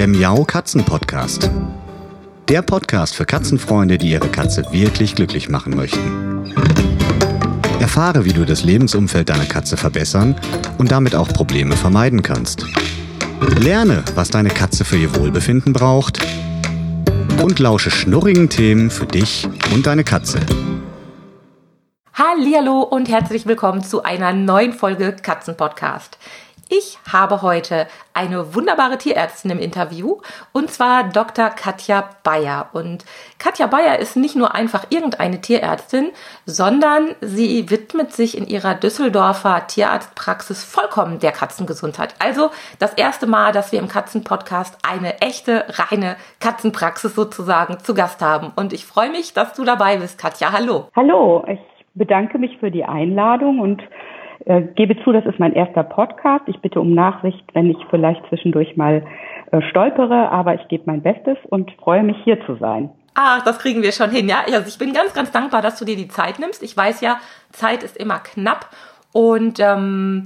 der Miau Katzen Podcast. Der Podcast für Katzenfreunde, die ihre Katze wirklich glücklich machen möchten. Erfahre, wie du das Lebensumfeld deiner Katze verbessern und damit auch Probleme vermeiden kannst. Lerne, was deine Katze für ihr Wohlbefinden braucht und lausche schnurrigen Themen für dich und deine Katze. Hallo und herzlich willkommen zu einer neuen Folge Katzenpodcast. Ich habe heute eine wunderbare Tierärztin im Interview und zwar Dr. Katja Bayer. Und Katja Bayer ist nicht nur einfach irgendeine Tierärztin, sondern sie widmet sich in ihrer Düsseldorfer Tierarztpraxis vollkommen der Katzengesundheit. Also das erste Mal, dass wir im Katzenpodcast eine echte, reine Katzenpraxis sozusagen zu Gast haben. Und ich freue mich, dass du dabei bist, Katja. Hallo. Hallo, ich bedanke mich für die Einladung und äh, gebe zu, das ist mein erster Podcast. Ich bitte um Nachsicht, wenn ich vielleicht zwischendurch mal äh, stolpere, aber ich gebe mein Bestes und freue mich hier zu sein. Ach, das kriegen wir schon hin, ja. Also ich bin ganz, ganz dankbar, dass du dir die Zeit nimmst. Ich weiß ja, Zeit ist immer knapp und ähm,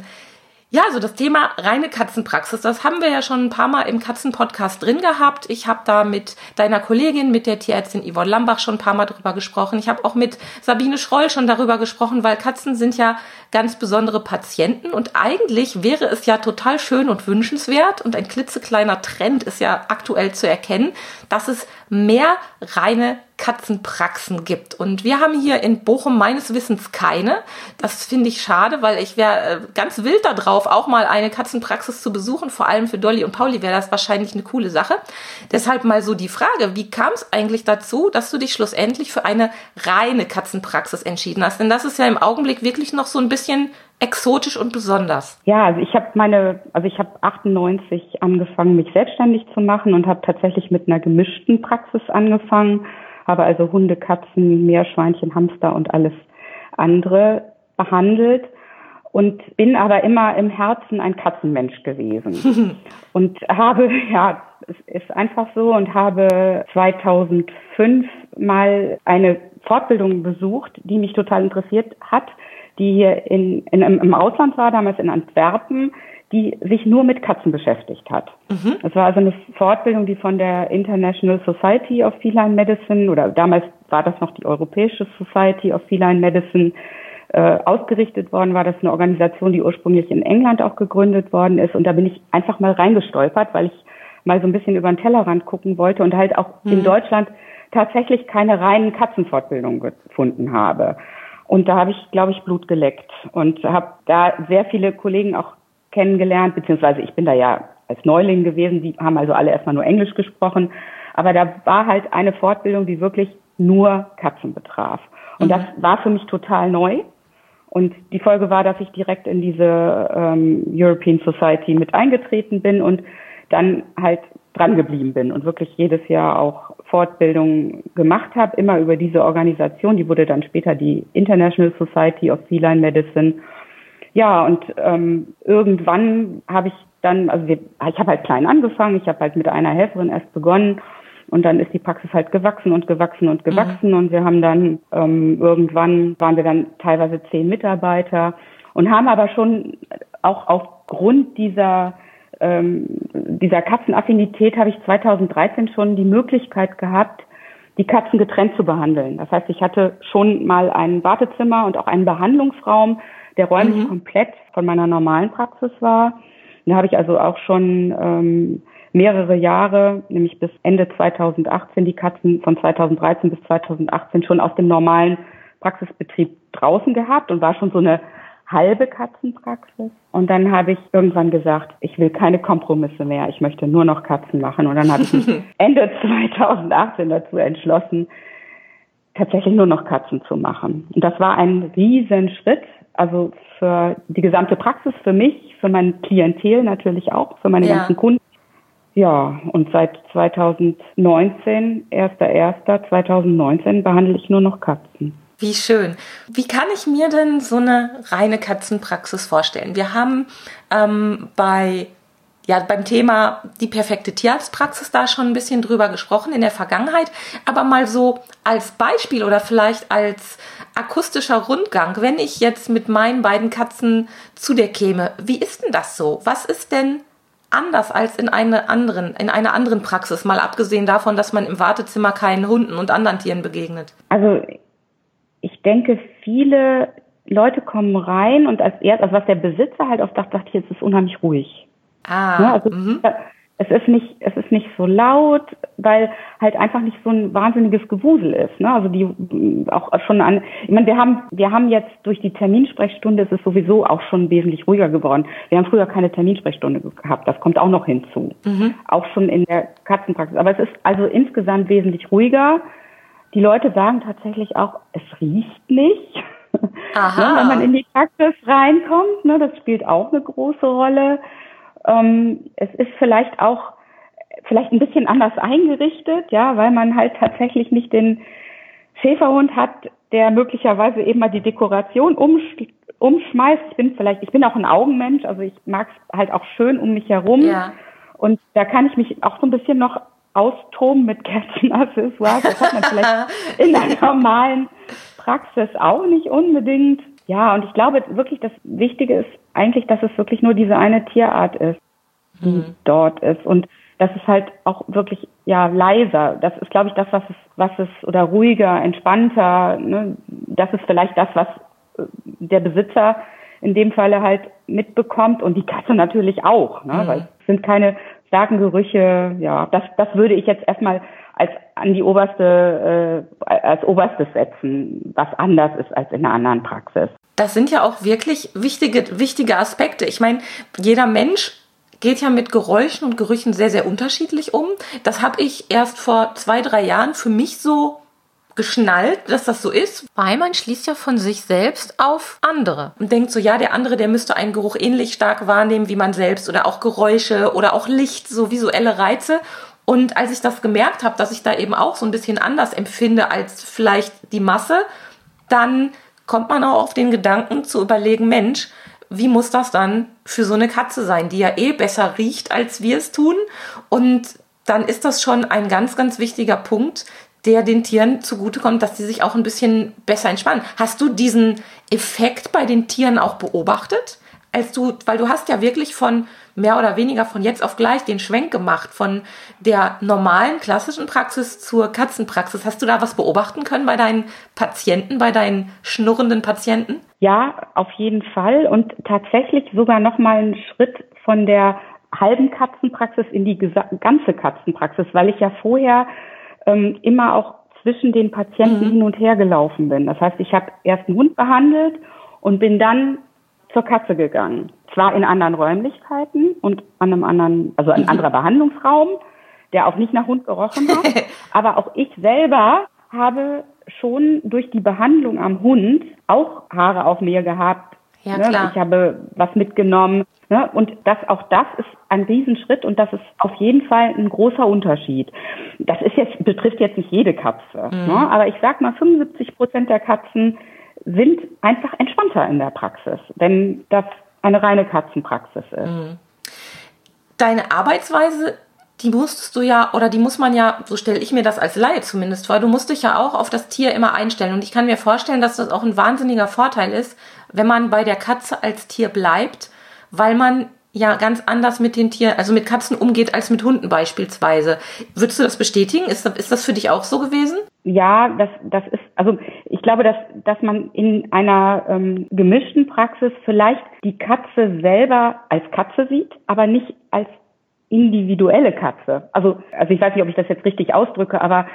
ja, also das Thema reine Katzenpraxis, das haben wir ja schon ein paar Mal im Katzenpodcast drin gehabt. Ich habe da mit deiner Kollegin, mit der Tierärztin Yvonne Lambach schon ein paar Mal drüber gesprochen. Ich habe auch mit Sabine Schroll schon darüber gesprochen, weil Katzen sind ja ganz besondere Patienten und eigentlich wäre es ja total schön und wünschenswert und ein klitzekleiner Trend ist ja aktuell zu erkennen, dass es mehr reine Katzenpraxen gibt. Und wir haben hier in Bochum meines Wissens keine. Das finde ich schade, weil ich wäre äh, ganz wild darauf, auch mal eine Katzenpraxis zu besuchen. Vor allem für Dolly und Pauli wäre das wahrscheinlich eine coole Sache. Deshalb mal so die Frage, wie kam es eigentlich dazu, dass du dich schlussendlich für eine reine Katzenpraxis entschieden hast? Denn das ist ja im Augenblick wirklich noch so ein bisschen exotisch und besonders? Ja, also ich habe meine, also ich habe 98 angefangen, mich selbstständig zu machen und habe tatsächlich mit einer gemischten Praxis angefangen, habe also Hunde, Katzen, Meerschweinchen, Hamster und alles andere behandelt und bin aber immer im Herzen ein Katzenmensch gewesen. Und habe ja es ist einfach so und habe 2005 mal eine Fortbildung besucht, die mich total interessiert hat die hier in, in, im Ausland war, damals in Antwerpen, die sich nur mit Katzen beschäftigt hat. Mhm. Es war also eine Fortbildung, die von der International Society of Feline Medicine oder damals war das noch die Europäische Society of Feline Medicine äh, ausgerichtet worden war. Das ist eine Organisation, die ursprünglich in England auch gegründet worden ist. Und da bin ich einfach mal reingestolpert, weil ich mal so ein bisschen über den Tellerrand gucken wollte und halt auch mhm. in Deutschland tatsächlich keine reinen Katzenfortbildungen gefunden habe. Und da habe ich, glaube ich, Blut geleckt und habe da sehr viele Kollegen auch kennengelernt, beziehungsweise ich bin da ja als Neuling gewesen, die haben also alle erstmal nur Englisch gesprochen. Aber da war halt eine Fortbildung, die wirklich nur Katzen betraf. Und mhm. das war für mich total neu. Und die Folge war, dass ich direkt in diese ähm, European Society mit eingetreten bin und dann halt dran geblieben bin und wirklich jedes Jahr auch Fortbildungen gemacht habe, immer über diese Organisation. Die wurde dann später die International Society of Feline Medicine. Ja, und ähm, irgendwann habe ich dann, also wir, ich habe halt klein angefangen, ich habe halt mit einer Helferin erst begonnen und dann ist die Praxis halt gewachsen und gewachsen und gewachsen mhm. und wir haben dann ähm, irgendwann waren wir dann teilweise zehn Mitarbeiter und haben aber schon auch aufgrund dieser ähm, dieser Katzenaffinität habe ich 2013 schon die Möglichkeit gehabt, die Katzen getrennt zu behandeln. Das heißt, ich hatte schon mal ein Wartezimmer und auch einen Behandlungsraum, der räumlich mhm. komplett von meiner normalen Praxis war. Da habe ich also auch schon ähm, mehrere Jahre, nämlich bis Ende 2018, die Katzen von 2013 bis 2018 schon aus dem normalen Praxisbetrieb draußen gehabt und war schon so eine halbe Katzenpraxis. Und dann habe ich irgendwann gesagt, ich will keine Kompromisse mehr, ich möchte nur noch Katzen machen. Und dann habe ich mich Ende 2018 dazu entschlossen, tatsächlich nur noch Katzen zu machen. Und das war ein Riesenschritt, also für die gesamte Praxis, für mich, für mein Klientel natürlich auch, für meine ja. ganzen Kunden. Ja, und seit 2019, 1.1.2019, behandle ich nur noch Katzen. Wie schön. Wie kann ich mir denn so eine reine Katzenpraxis vorstellen? Wir haben ähm, bei ja, beim Thema die perfekte Tierarztpraxis da schon ein bisschen drüber gesprochen in der Vergangenheit, aber mal so als Beispiel oder vielleicht als akustischer Rundgang, wenn ich jetzt mit meinen beiden Katzen zu dir käme, wie ist denn das so? Was ist denn anders als in eine anderen, in einer anderen Praxis, mal abgesehen davon, dass man im Wartezimmer keinen Hunden und anderen Tieren begegnet? Also ich denke, viele Leute kommen rein und als erst, also was der Besitzer halt oft sagt, sagt, hier ist es unheimlich ruhig. Ah. Ja, also mhm es ist nicht, es ist nicht so laut, weil halt einfach nicht so ein wahnsinniges Gewusel ist. Ne? Also die auch schon an, ich meine, wir haben, wir haben jetzt durch die Terminsprechstunde ist es sowieso auch schon wesentlich ruhiger geworden. Wir haben früher keine Terminsprechstunde gehabt, das kommt auch noch hinzu. Mhm. Auch schon in der Katzenpraxis. Aber es ist also insgesamt wesentlich ruhiger. Die Leute sagen tatsächlich auch, es riecht nicht. Aha. ne, wenn man in die Praxis reinkommt, ne, das spielt auch eine große Rolle. Ähm, es ist vielleicht auch vielleicht ein bisschen anders eingerichtet, ja, weil man halt tatsächlich nicht den Schäferhund hat, der möglicherweise eben mal die Dekoration umsch umschmeißt. Ich bin vielleicht, ich bin auch ein Augenmensch, also ich mag es halt auch schön um mich herum. Ja. Und da kann ich mich auch so ein bisschen noch austoben mit Kerzenaccessoires. Das hat man vielleicht in einer normalen Praxis auch nicht unbedingt. Ja, und ich glaube wirklich, das Wichtige ist eigentlich, dass es wirklich nur diese eine Tierart ist, die mhm. dort ist. Und das ist halt auch wirklich ja leiser. Das ist, glaube ich, das, was es, was es oder ruhiger, entspannter. Ne? Das ist vielleicht das, was äh, der Besitzer in dem Falle halt mitbekommt und die Katze natürlich auch, ne? Mhm. weil es sind keine starken Gerüche. Ja, das, das würde ich jetzt erstmal als an die oberste, äh, als oberstes setzen, was anders ist als in einer anderen Praxis. Das sind ja auch wirklich wichtige, wichtige Aspekte. Ich meine, jeder Mensch geht ja mit Geräuschen und Gerüchen sehr, sehr unterschiedlich um. Das habe ich erst vor zwei, drei Jahren für mich so geschnallt, dass das so ist, weil man schließt ja von sich selbst auf andere und denkt so, ja, der andere, der müsste einen Geruch ähnlich stark wahrnehmen wie man selbst oder auch Geräusche oder auch Licht, so visuelle Reize. Und als ich das gemerkt habe, dass ich da eben auch so ein bisschen anders empfinde als vielleicht die Masse, dann kommt man auch auf den Gedanken zu überlegen, Mensch, wie muss das dann für so eine Katze sein, die ja eh besser riecht, als wir es tun? Und dann ist das schon ein ganz, ganz wichtiger Punkt, der den Tieren zugutekommt, dass sie sich auch ein bisschen besser entspannen. Hast du diesen Effekt bei den Tieren auch beobachtet? Als du, weil du hast ja wirklich von mehr oder weniger von jetzt auf gleich den Schwenk gemacht von der normalen klassischen Praxis zur Katzenpraxis. Hast du da was beobachten können bei deinen Patienten, bei deinen schnurrenden Patienten? Ja, auf jeden Fall und tatsächlich sogar noch mal einen Schritt von der halben Katzenpraxis in die ganze Katzenpraxis, weil ich ja vorher ähm, immer auch zwischen den Patienten mhm. hin und her gelaufen bin. Das heißt, ich habe erst einen Hund behandelt und bin dann zur Katze gegangen. Zwar in anderen Räumlichkeiten und an einem anderen, also ein mhm. anderer Behandlungsraum, der auch nicht nach Hund gerochen hat. aber auch ich selber habe schon durch die Behandlung am Hund auch Haare auf mir gehabt. Ja, ne? klar. Ich habe was mitgenommen. Ne? Und das, auch das ist ein Riesenschritt und das ist auf jeden Fall ein großer Unterschied. Das ist jetzt, betrifft jetzt nicht jede Katze. Mhm. Ne? Aber ich sag mal, 75 Prozent der Katzen sind einfach entspannter in der Praxis, wenn das eine reine Katzenpraxis ist. Mhm. Deine Arbeitsweise, die musstest du ja, oder die muss man ja, so stelle ich mir das als Laie zumindest vor, du musst dich ja auch auf das Tier immer einstellen. Und ich kann mir vorstellen, dass das auch ein wahnsinniger Vorteil ist, wenn man bei der Katze als Tier bleibt, weil man ja ganz anders mit den Tieren, also mit Katzen umgeht als mit Hunden beispielsweise. Würdest du das bestätigen? Ist ist das für dich auch so gewesen? Ja, das, das ist, also ich glaube, dass, dass man in einer ähm, gemischten Praxis vielleicht die Katze selber als Katze sieht, aber nicht als individuelle Katze. Also, also ich weiß nicht, ob ich das jetzt richtig ausdrücke, aber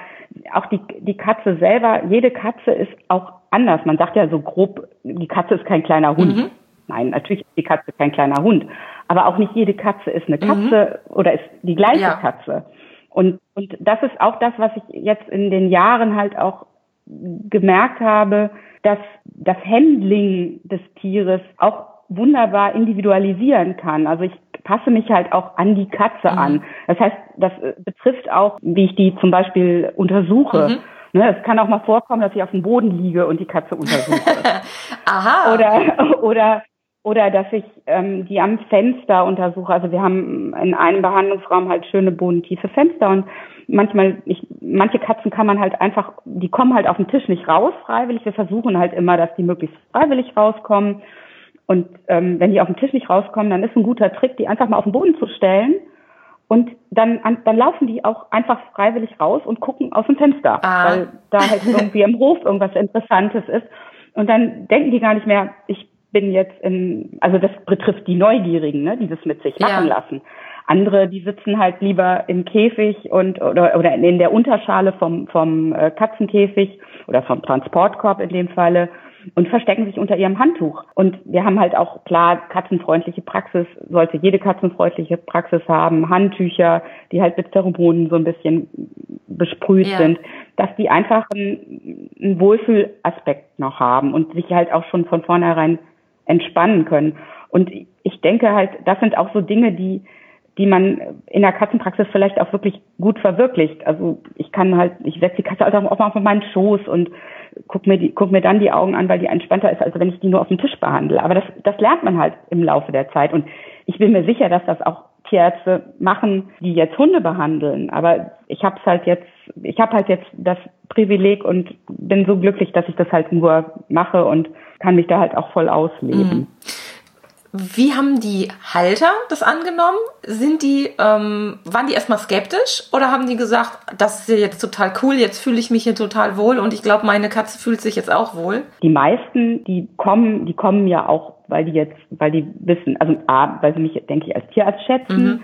auch die, die Katze selber, jede Katze ist auch anders. Man sagt ja so grob, die Katze ist kein kleiner Hund. Mhm. Nein, natürlich ist die Katze kein kleiner Hund. Aber auch nicht jede Katze ist eine mhm. Katze mhm. oder ist die gleiche ja. Katze. Und, und das ist auch das, was ich jetzt in den Jahren halt auch gemerkt habe, dass das Handling des Tieres auch wunderbar individualisieren kann. Also ich passe mich halt auch an die Katze mhm. an. Das heißt, das betrifft auch, wie ich die zum Beispiel untersuche. Mhm. Ne, es kann auch mal vorkommen, dass ich auf dem Boden liege und die Katze untersuche. Aha. Oder, oder oder dass ich ähm, die am Fenster untersuche. Also wir haben in einem Behandlungsraum halt schöne bodentiefe Fenster und manchmal, ich, manche Katzen kann man halt einfach, die kommen halt auf den Tisch nicht raus freiwillig. Wir versuchen halt immer, dass die möglichst freiwillig rauskommen. Und ähm, wenn die auf dem Tisch nicht rauskommen, dann ist ein guter Trick, die einfach mal auf den Boden zu stellen. Und dann, dann laufen die auch einfach freiwillig raus und gucken aus dem Fenster, ah. weil da halt irgendwie im Hof irgendwas Interessantes ist. Und dann denken die gar nicht mehr, ich bin jetzt in, also das betrifft die Neugierigen, ne, die das mit sich machen ja. lassen. Andere, die sitzen halt lieber im Käfig und oder, oder in der Unterschale vom, vom äh, Katzenkäfig oder vom Transportkorb in dem Falle und verstecken sich unter ihrem Handtuch. Und wir haben halt auch klar katzenfreundliche Praxis, sollte jede katzenfreundliche Praxis haben, Handtücher, die halt mit Pheromonen so ein bisschen besprüht ja. sind, dass die einfach einen, einen Wohlfühlaspekt noch haben und sich halt auch schon von vornherein entspannen können. Und ich denke halt, das sind auch so Dinge, die die man in der Katzenpraxis vielleicht auch wirklich gut verwirklicht. Also ich kann halt, ich setze die Katze halt auch mal auf meinen Schoß und guck mir, die, guck mir dann die Augen an, weil die entspannter ist, als wenn ich die nur auf dem Tisch behandle. Aber das, das lernt man halt im Laufe der Zeit. Und ich bin mir sicher, dass das auch Tierärzte machen, die jetzt Hunde behandeln. Aber ich habe halt jetzt, ich habe halt jetzt das Privileg und bin so glücklich, dass ich das halt nur mache und kann mich da halt auch voll ausleben. Mhm. Wie haben die Halter das angenommen? Sind die, ähm, waren die erstmal skeptisch oder haben die gesagt, das ist jetzt total cool, jetzt fühle ich mich hier total wohl und ich glaube, meine Katze fühlt sich jetzt auch wohl? Die meisten, die kommen, die kommen ja auch, weil die jetzt, weil die wissen, also A, weil sie mich, denke ich, als Tierarzt schätzen. Mhm.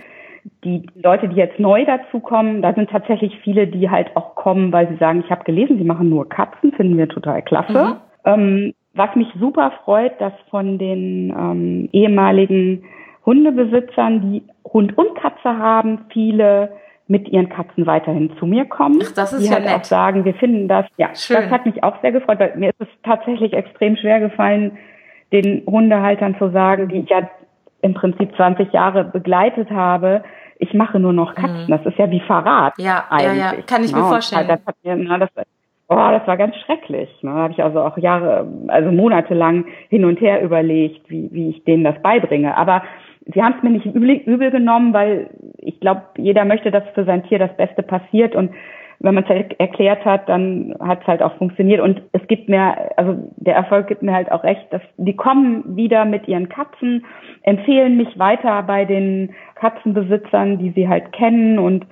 Die Leute, die jetzt neu dazukommen, da sind tatsächlich viele, die halt auch kommen, weil sie sagen, ich habe gelesen, sie machen nur Katzen, finden wir total klasse. Mhm. Ähm, was mich super freut, dass von den ähm, ehemaligen Hundebesitzern, die Hund und Katze haben, viele mit ihren Katzen weiterhin zu mir kommen. Ach, das ist die ja halt nett. auch sagen, wir finden das, ja, Schön. das hat mich auch sehr gefreut, weil mir ist es tatsächlich extrem schwer gefallen, den Hundehaltern zu sagen, die ich ja im Prinzip 20 Jahre begleitet habe, ich mache nur noch Katzen. Mhm. Das ist ja wie Verrat. Ja, eigentlich. ja, ja, kann ich mir ja, vorstellen. Halt, das hat mir, na, das, Oh, das war ganz schrecklich. Ne? Da habe ich also auch Jahre, also monatelang hin und her überlegt, wie, wie ich denen das beibringe. Aber sie haben es mir nicht übel, übel genommen, weil ich glaube, jeder möchte, dass für sein Tier das Beste passiert. Und wenn man es halt erklärt hat, dann hat es halt auch funktioniert. Und es gibt mir, also der Erfolg gibt mir halt auch recht, dass die kommen wieder mit ihren Katzen, empfehlen mich weiter bei den Katzenbesitzern, die sie halt kennen und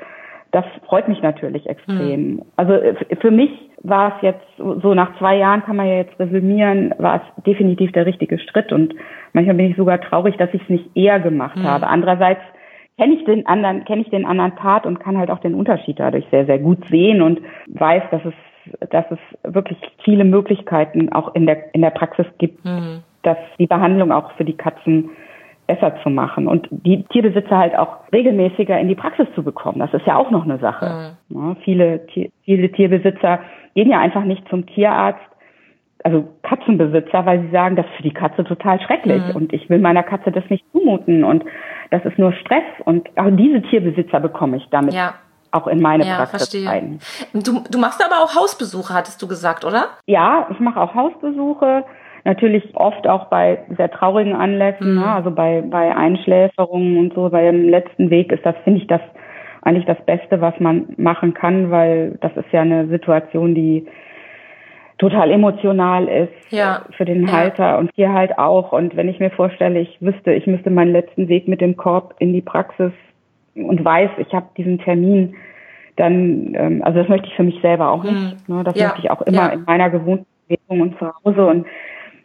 das freut mich natürlich extrem. Mhm. Also äh, für mich war es jetzt, so nach zwei Jahren kann man ja jetzt resümieren, war es definitiv der richtige Schritt und manchmal bin ich sogar traurig, dass ich es nicht eher gemacht mhm. habe. Andererseits kenne ich den anderen, kenne ich den anderen Part und kann halt auch den Unterschied dadurch sehr, sehr gut sehen und weiß, dass es, dass es wirklich viele Möglichkeiten auch in der, in der Praxis gibt, mhm. dass die Behandlung auch für die Katzen besser zu machen und die Tierbesitzer halt auch regelmäßiger in die Praxis zu bekommen. Das ist ja auch noch eine Sache. Mhm. Ja, viele, viele Tierbesitzer gehen ja einfach nicht zum Tierarzt, also Katzenbesitzer, weil sie sagen, das ist für die Katze total schrecklich mhm. und ich will meiner Katze das nicht zumuten und das ist nur Stress und auch diese Tierbesitzer bekomme ich damit ja. auch in meine ja, Praxis verstehe. ein. Du, du machst aber auch Hausbesuche, hattest du gesagt, oder? Ja, ich mache auch Hausbesuche natürlich oft auch bei sehr traurigen Anlässen, mhm. ne? also bei, bei Einschläferungen und so, bei dem letzten Weg ist das, finde ich das eigentlich das Beste, was man machen kann, weil das ist ja eine Situation, die total emotional ist ja. für den Halter ja. und hier halt auch. Und wenn ich mir vorstelle, ich wüsste, ich müsste meinen letzten Weg mit dem Korb in die Praxis und weiß, ich habe diesen Termin, dann, ähm, also das möchte ich für mich selber auch nicht. Mhm. Ne? Das ja. möchte ich auch immer in meiner gewohnten Bewegung und zu Hause. Und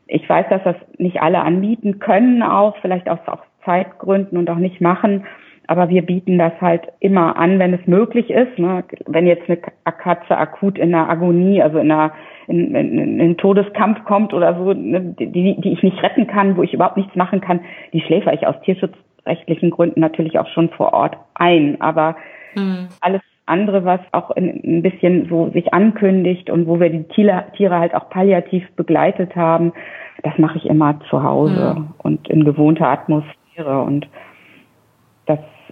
ich weiß, dass das nicht alle anbieten können, auch vielleicht aus auch Zeitgründen und auch nicht machen. Aber wir bieten das halt immer an, wenn es möglich ist. Ne? Wenn jetzt eine Katze akut in einer Agonie, also in einer in, in, in einen Todeskampf kommt oder so, ne, die, die ich nicht retten kann, wo ich überhaupt nichts machen kann, die schläfer ich aus tierschutzrechtlichen Gründen natürlich auch schon vor Ort ein. Aber mhm. alles andere, was auch in, ein bisschen so sich ankündigt und wo wir die Tiere, Tiere halt auch palliativ begleitet haben, das mache ich immer zu Hause mhm. und in gewohnter Atmosphäre und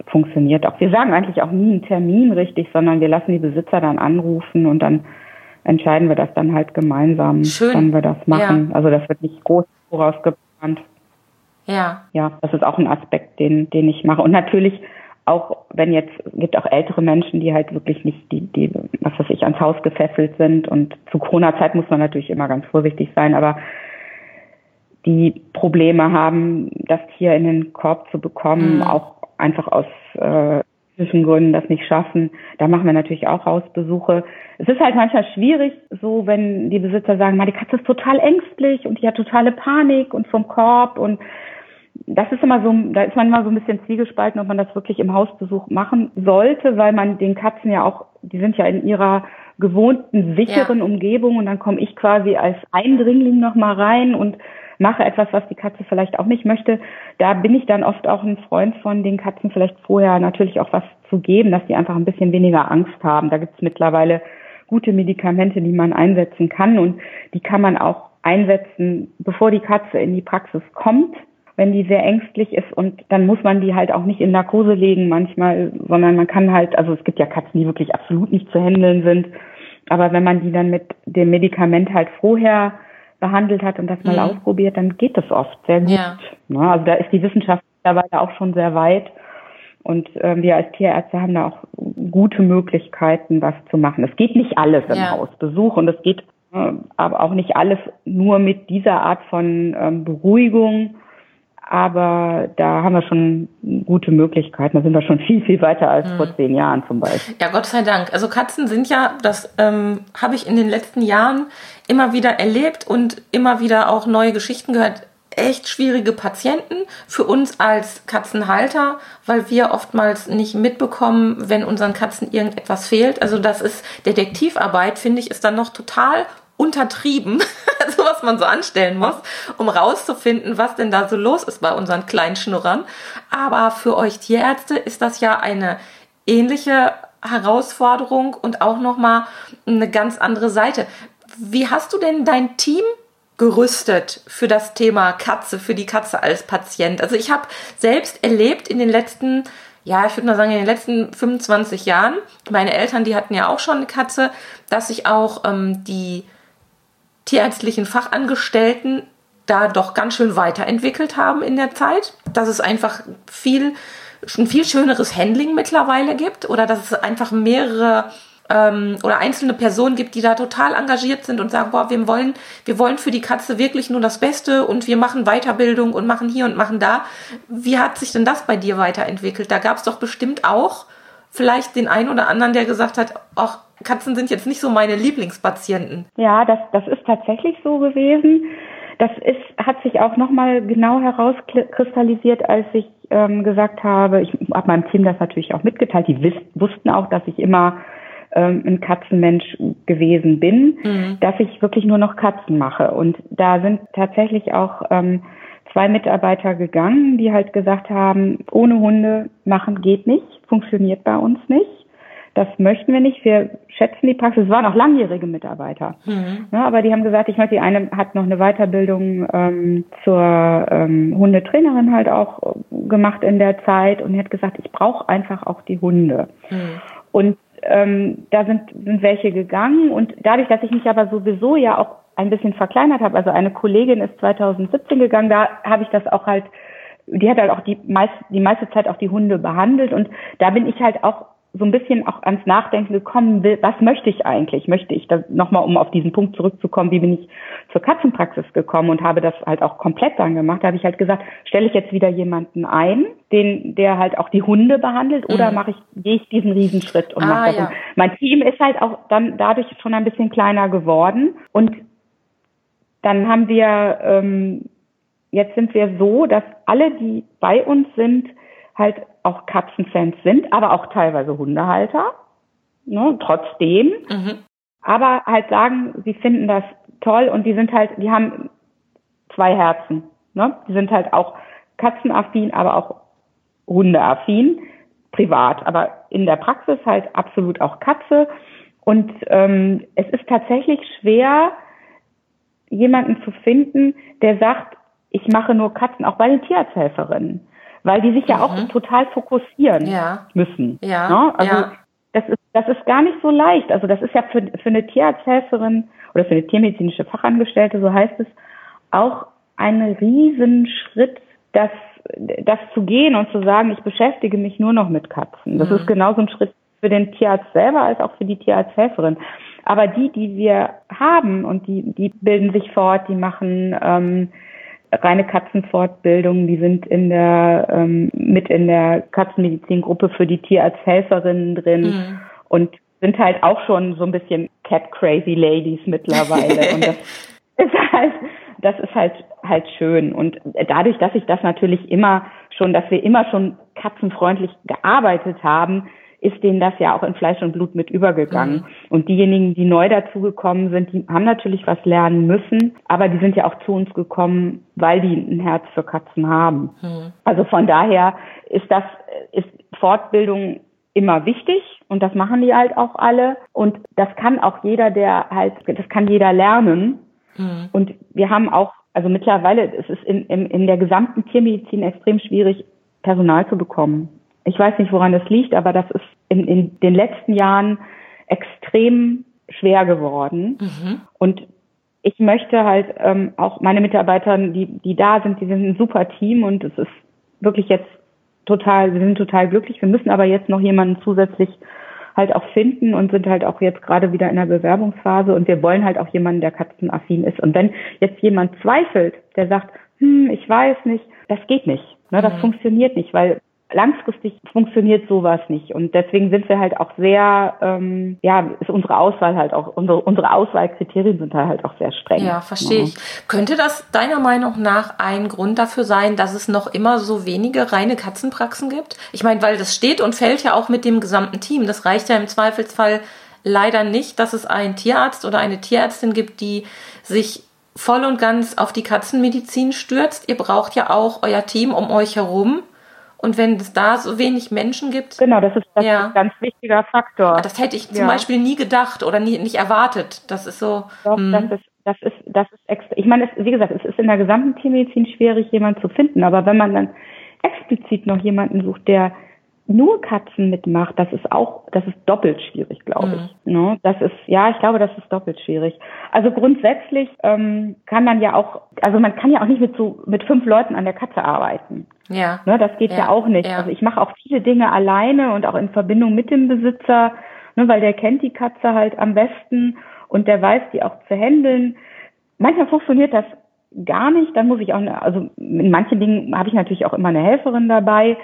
funktioniert auch. Wir sagen eigentlich auch nie einen Termin richtig, sondern wir lassen die Besitzer dann anrufen und dann entscheiden wir das dann halt gemeinsam, Schön. wann wir das machen. Ja. Also das wird nicht groß vorausgeplant. Ja. Ja, das ist auch ein Aspekt, den, den ich mache. Und natürlich auch wenn jetzt gibt auch ältere Menschen, die halt wirklich nicht die, die, was weiß ich, ans Haus gefesselt sind und zu Corona-Zeit muss man natürlich immer ganz vorsichtig sein, aber die Probleme haben, das Tier in den Korb zu bekommen, mhm. auch einfach aus äh, Gründen das nicht schaffen. Da machen wir natürlich auch Hausbesuche. Es ist halt manchmal schwierig, so wenn die Besitzer sagen, die Katze ist total ängstlich und die hat totale Panik und vom Korb und das ist immer so, da ist man immer so ein bisschen zwiegespalten, ob man das wirklich im Hausbesuch machen sollte, weil man den Katzen ja auch, die sind ja in ihrer gewohnten, sicheren ja. Umgebung und dann komme ich quasi als Eindringling nochmal rein und mache etwas, was die Katze vielleicht auch nicht möchte. Da bin ich dann oft auch ein Freund von den Katzen vielleicht vorher natürlich auch was zu geben, dass die einfach ein bisschen weniger Angst haben. Da gibt es mittlerweile gute Medikamente, die man einsetzen kann und die kann man auch einsetzen, bevor die Katze in die Praxis kommt wenn die sehr ängstlich ist und dann muss man die halt auch nicht in Narkose legen manchmal, sondern man kann halt, also es gibt ja Katzen, die wirklich absolut nicht zu handeln sind, aber wenn man die dann mit dem Medikament halt vorher behandelt hat und das mal mhm. ausprobiert, dann geht das oft sehr gut. Ja. Ja, ne? also da ist die Wissenschaft mittlerweile auch schon sehr weit. Und äh, wir als Tierärzte haben da auch gute Möglichkeiten, was zu machen. Es geht nicht alles im ja. Hausbesuch und es geht äh, aber auch nicht alles nur mit dieser Art von ähm, Beruhigung aber da haben wir schon gute Möglichkeiten. Da sind wir schon viel, viel weiter als mhm. vor zehn Jahren zum Beispiel. Ja, Gott sei Dank. Also Katzen sind ja, das ähm, habe ich in den letzten Jahren immer wieder erlebt und immer wieder auch neue Geschichten gehört. Echt schwierige Patienten für uns als Katzenhalter, weil wir oftmals nicht mitbekommen, wenn unseren Katzen irgendetwas fehlt. Also das ist Detektivarbeit, finde ich, ist dann noch total untertrieben, also was man so anstellen muss, um rauszufinden, was denn da so los ist bei unseren kleinen Schnurrern. Aber für euch Tierärzte ist das ja eine ähnliche Herausforderung und auch nochmal eine ganz andere Seite. Wie hast du denn dein Team gerüstet für das Thema Katze, für die Katze als Patient? Also ich habe selbst erlebt in den letzten ja, ich würde mal sagen, in den letzten 25 Jahren, meine Eltern, die hatten ja auch schon eine Katze, dass sich auch ähm, die tierärztlichen Fachangestellten da doch ganz schön weiterentwickelt haben in der Zeit, dass es einfach viel, ein viel schöneres Handling mittlerweile gibt oder dass es einfach mehrere ähm, oder einzelne Personen gibt, die da total engagiert sind und sagen, boah, wir wollen, wir wollen für die Katze wirklich nur das Beste und wir machen Weiterbildung und machen hier und machen da. Wie hat sich denn das bei dir weiterentwickelt? Da gab es doch bestimmt auch vielleicht den einen oder anderen, der gesagt hat, ach, Katzen sind jetzt nicht so meine Lieblingspatienten. Ja, das, das ist tatsächlich so gewesen. Das ist, hat sich auch nochmal genau herauskristallisiert, als ich ähm, gesagt habe, ich habe meinem Team das natürlich auch mitgeteilt. Die wussten auch, dass ich immer ähm, ein Katzenmensch gewesen bin, mhm. dass ich wirklich nur noch Katzen mache. Und da sind tatsächlich auch ähm, zwei Mitarbeiter gegangen, die halt gesagt haben, ohne Hunde machen geht nicht, funktioniert bei uns nicht. Das möchten wir nicht. Wir schätzen die Praxis. Es waren auch langjährige Mitarbeiter. Mhm. Ja, aber die haben gesagt, ich möchte, die eine hat noch eine Weiterbildung ähm, zur ähm, Hundetrainerin halt auch gemacht in der Zeit und die hat gesagt, ich brauche einfach auch die Hunde. Mhm. Und ähm, da sind, sind welche gegangen und dadurch, dass ich mich aber sowieso ja auch ein bisschen verkleinert habe, also eine Kollegin ist 2017 gegangen, da habe ich das auch halt, die hat halt auch die meiste, die meiste Zeit auch die Hunde behandelt und da bin ich halt auch so ein bisschen auch ans Nachdenken gekommen will, was möchte ich eigentlich? Möchte ich da nochmal, um auf diesen Punkt zurückzukommen, wie bin ich zur Katzenpraxis gekommen und habe das halt auch komplett dann gemacht, da habe ich halt gesagt, stelle ich jetzt wieder jemanden ein, den, der halt auch die Hunde behandelt oder mhm. mache ich, gehe ich diesen Riesenschritt und ah, mache das. Ja. mein Team ist halt auch dann dadurch schon ein bisschen kleiner geworden und dann haben wir, ähm, jetzt sind wir so, dass alle, die bei uns sind, halt auch Katzenfans sind, aber auch teilweise Hundehalter, ne, trotzdem. Mhm. Aber halt sagen, sie finden das toll und die sind halt, die haben zwei Herzen. Ne? Die sind halt auch katzenaffin, aber auch hundeaffin, privat. Aber in der Praxis halt absolut auch Katze. Und ähm, es ist tatsächlich schwer, jemanden zu finden, der sagt, ich mache nur Katzen, auch bei den Tierarzthelferinnen weil die sich ja auch mhm. total fokussieren ja. müssen. Ja. Ne? Also ja. das ist das ist gar nicht so leicht. Also das ist ja für, für eine Tierarzthelferin oder für eine tiermedizinische Fachangestellte, so heißt es, auch ein Riesenschritt, das, das zu gehen und zu sagen, ich beschäftige mich nur noch mit Katzen. Das mhm. ist genauso ein Schritt für den Tierarzt selber als auch für die Tierarzthelferin. Aber die, die wir haben und die, die bilden sich fort, die machen ähm, reine Katzenfortbildungen, die sind in der ähm, mit in der Katzenmedizingruppe für die Tierarzthelferinnen drin mhm. und sind halt auch schon so ein bisschen cat crazy ladies mittlerweile und das ist halt das ist halt halt schön und dadurch, dass ich das natürlich immer schon, dass wir immer schon katzenfreundlich gearbeitet haben, ist denen das ja auch in Fleisch und Blut mit übergegangen. Mhm. Und diejenigen, die neu dazugekommen sind, die haben natürlich was lernen müssen, aber die sind ja auch zu uns gekommen, weil die ein Herz für Katzen haben. Mhm. Also von daher ist das, ist Fortbildung immer wichtig und das machen die halt auch alle. Und das kann auch jeder, der halt, das kann jeder lernen. Mhm. Und wir haben auch, also mittlerweile, es ist in, in, in der gesamten Tiermedizin extrem schwierig, Personal zu bekommen. Ich weiß nicht, woran das liegt, aber das ist in, in den letzten Jahren extrem schwer geworden. Mhm. Und ich möchte halt ähm, auch meine Mitarbeiter, die, die da sind, die sind ein super Team und es ist wirklich jetzt total, wir sind total glücklich. Wir müssen aber jetzt noch jemanden zusätzlich halt auch finden und sind halt auch jetzt gerade wieder in der Bewerbungsphase und wir wollen halt auch jemanden, der katzenaffin ist. Und wenn jetzt jemand zweifelt, der sagt, hm, ich weiß nicht, das geht nicht. Ne, das mhm. funktioniert nicht, weil langfristig funktioniert sowas nicht. Und deswegen sind wir halt auch sehr, ähm, ja, ist unsere Auswahl halt auch, unsere, unsere Auswahlkriterien sind halt auch sehr streng. Ja, verstehe ja. ich. Könnte das deiner Meinung nach ein Grund dafür sein, dass es noch immer so wenige reine Katzenpraxen gibt? Ich meine, weil das steht und fällt ja auch mit dem gesamten Team. Das reicht ja im Zweifelsfall leider nicht, dass es einen Tierarzt oder eine Tierärztin gibt, die sich voll und ganz auf die Katzenmedizin stürzt. Ihr braucht ja auch euer Team um euch herum und wenn es da so wenig Menschen gibt. Genau, das ist, das ja. ist ein ganz wichtiger Faktor. Das hätte ich zum ja. Beispiel nie gedacht oder nie, nicht erwartet. Das ist so. Doch, hm. das ist, das ist, das ist extra. Ich meine, es, wie gesagt, es ist in der gesamten Tiermedizin schwierig, jemanden zu finden. Aber wenn man dann explizit noch jemanden sucht, der nur Katzen mitmacht, das ist auch, das ist doppelt schwierig, glaube ich. Mhm. Ne? Das ist, ja, ich glaube, das ist doppelt schwierig. Also grundsätzlich ähm, kann man ja auch, also man kann ja auch nicht mit so mit fünf Leuten an der Katze arbeiten. Ja. Ne, das geht ja, ja auch nicht. Ja. Also ich mache auch viele Dinge alleine und auch in Verbindung mit dem Besitzer, ne, weil der kennt die Katze halt am besten und der weiß, die auch zu handeln. Manchmal funktioniert das gar nicht, dann muss ich auch, eine, also in manchen Dingen habe ich natürlich auch immer eine Helferin dabei,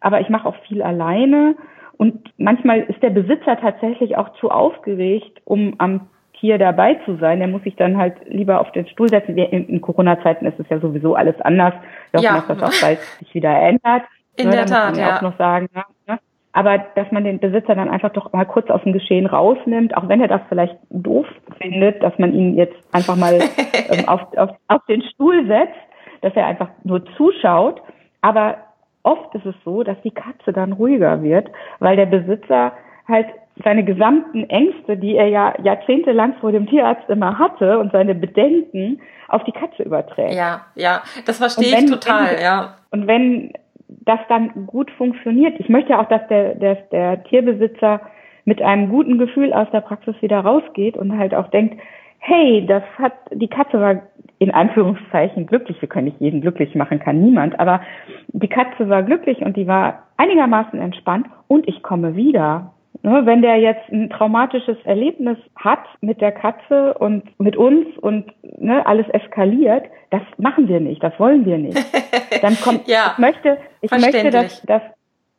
aber ich mache auch viel alleine. Und manchmal ist der Besitzer tatsächlich auch zu aufgeregt, um am Tier dabei zu sein. Der muss sich dann halt lieber auf den Stuhl setzen. In Corona-Zeiten ist es ja sowieso alles anders. Wir ja. hoffen, dass das auch bald sich wieder ändert. In ne, der Tat, ja. auch noch sagen. Ne? Aber dass man den Besitzer dann einfach doch mal kurz aus dem Geschehen rausnimmt, auch wenn er das vielleicht doof findet, dass man ihn jetzt einfach mal ähm, auf, auf, auf den Stuhl setzt, dass er einfach nur zuschaut. Aber oft ist es so, dass die Katze dann ruhiger wird, weil der Besitzer halt seine gesamten Ängste, die er ja jahrzehntelang vor dem Tierarzt immer hatte und seine Bedenken auf die Katze überträgt. Ja, ja, das verstehe wenn, ich total, wenn, ja. Und wenn das dann gut funktioniert, ich möchte ja auch, dass der, der, der Tierbesitzer mit einem guten Gefühl aus der Praxis wieder rausgeht und halt auch denkt, hey, das hat, die Katze war in Anführungszeichen glücklich. Wir können nicht jeden glücklich machen, kann niemand. Aber die Katze war glücklich und die war einigermaßen entspannt und ich komme wieder. Ne, wenn der jetzt ein traumatisches Erlebnis hat mit der Katze und mit uns und ne, alles eskaliert, das machen wir nicht, das wollen wir nicht. Dann kommt, ja, ich möchte, ich möchte, dass, dass,